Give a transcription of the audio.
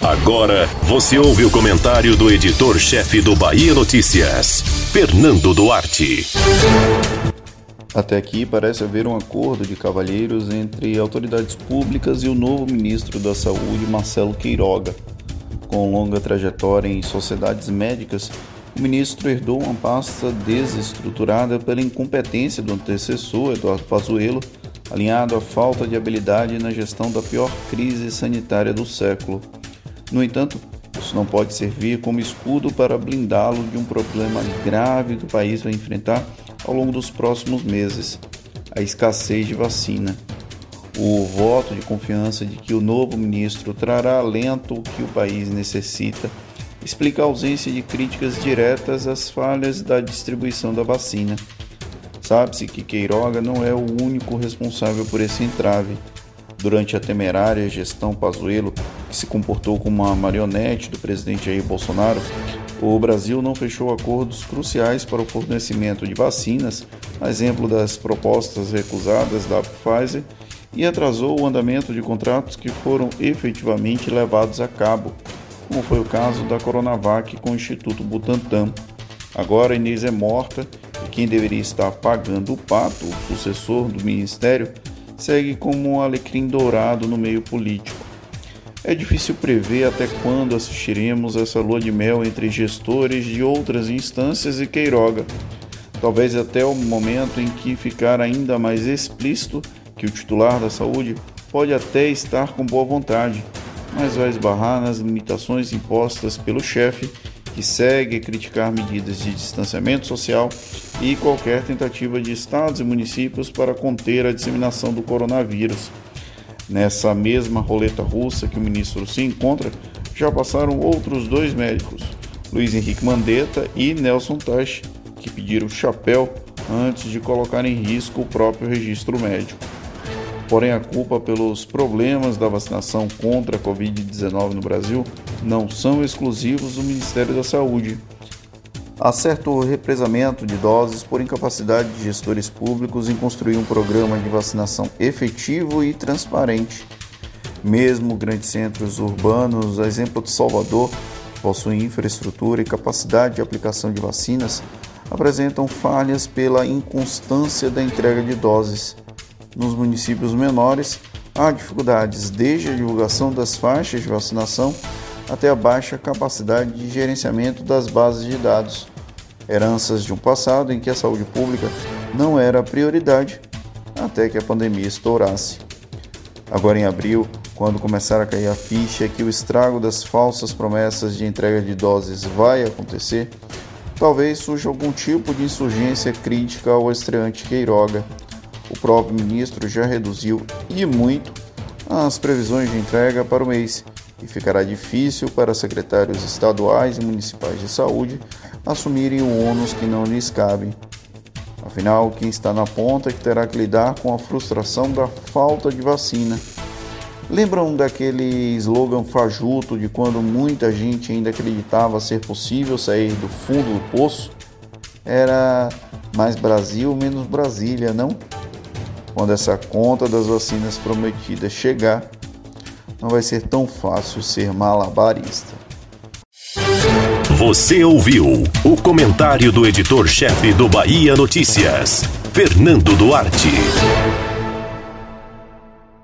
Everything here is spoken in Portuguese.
Agora você ouve o comentário do editor-chefe do Bahia Notícias, Fernando Duarte. Até aqui parece haver um acordo de cavalheiros entre autoridades públicas e o novo ministro da Saúde, Marcelo Queiroga. Com longa trajetória em sociedades médicas, o ministro herdou uma pasta desestruturada pela incompetência do antecessor, Eduardo Pazuello, alinhado à falta de habilidade na gestão da pior crise sanitária do século. No entanto, isso não pode servir como escudo para blindá-lo de um problema grave que o país vai enfrentar ao longo dos próximos meses: a escassez de vacina. O voto de confiança de que o novo ministro trará alento que o país necessita explica a ausência de críticas diretas às falhas da distribuição da vacina. Sabe-se que Queiroga não é o único responsável por esse entrave. Durante a temerária gestão Pazuello, que se comportou como uma marionete do presidente Jair Bolsonaro, o Brasil não fechou acordos cruciais para o fornecimento de vacinas, a exemplo das propostas recusadas da Pfizer, e atrasou o andamento de contratos que foram efetivamente levados a cabo, como foi o caso da Coronavac com o Instituto Butantan. Agora Inês é morta quem deveria estar pagando o pato, o sucessor do ministério, segue como um alecrim dourado no meio político. É difícil prever até quando assistiremos essa lua de mel entre gestores de outras instâncias e Queiroga. Talvez até o momento em que ficar ainda mais explícito que o titular da saúde pode até estar com boa vontade, mas vai esbarrar nas limitações impostas pelo chefe, que segue criticar medidas de distanciamento social e qualquer tentativa de estados e municípios para conter a disseminação do coronavírus. Nessa mesma roleta russa que o ministro se encontra, já passaram outros dois médicos, Luiz Henrique Mandetta e Nelson Tash, que pediram chapéu antes de colocar em risco o próprio registro médico. Porém, a culpa pelos problemas da vacinação contra a Covid-19 no Brasil não são exclusivos do Ministério da Saúde. Há certo represamento de doses por incapacidade de gestores públicos em construir um programa de vacinação efetivo e transparente. Mesmo grandes centros urbanos, a exemplo de Salvador, possuem infraestrutura e capacidade de aplicação de vacinas, apresentam falhas pela inconstância da entrega de doses. Nos municípios menores, há dificuldades desde a divulgação das faixas de vacinação até a baixa capacidade de gerenciamento das bases de dados heranças de um passado em que a saúde pública não era prioridade até que a pandemia estourasse. Agora em abril, quando começar a cair a ficha que o estrago das falsas promessas de entrega de doses vai acontecer, talvez surja algum tipo de insurgência crítica ao estreante Queiroga. O próprio ministro já reduziu e muito as previsões de entrega para o mês e ficará difícil para secretários estaduais e municipais de saúde assumirem o ônus que não lhes cabe. Afinal, quem está na ponta é que terá que lidar com a frustração da falta de vacina. Lembram daquele slogan fajuto de quando muita gente ainda acreditava ser possível sair do fundo do poço? Era mais Brasil, menos Brasília, não? Quando essa conta das vacinas prometidas chegar, não vai ser tão fácil ser malabarista. Você ouviu o comentário do editor-chefe do Bahia Notícias, Fernando Duarte.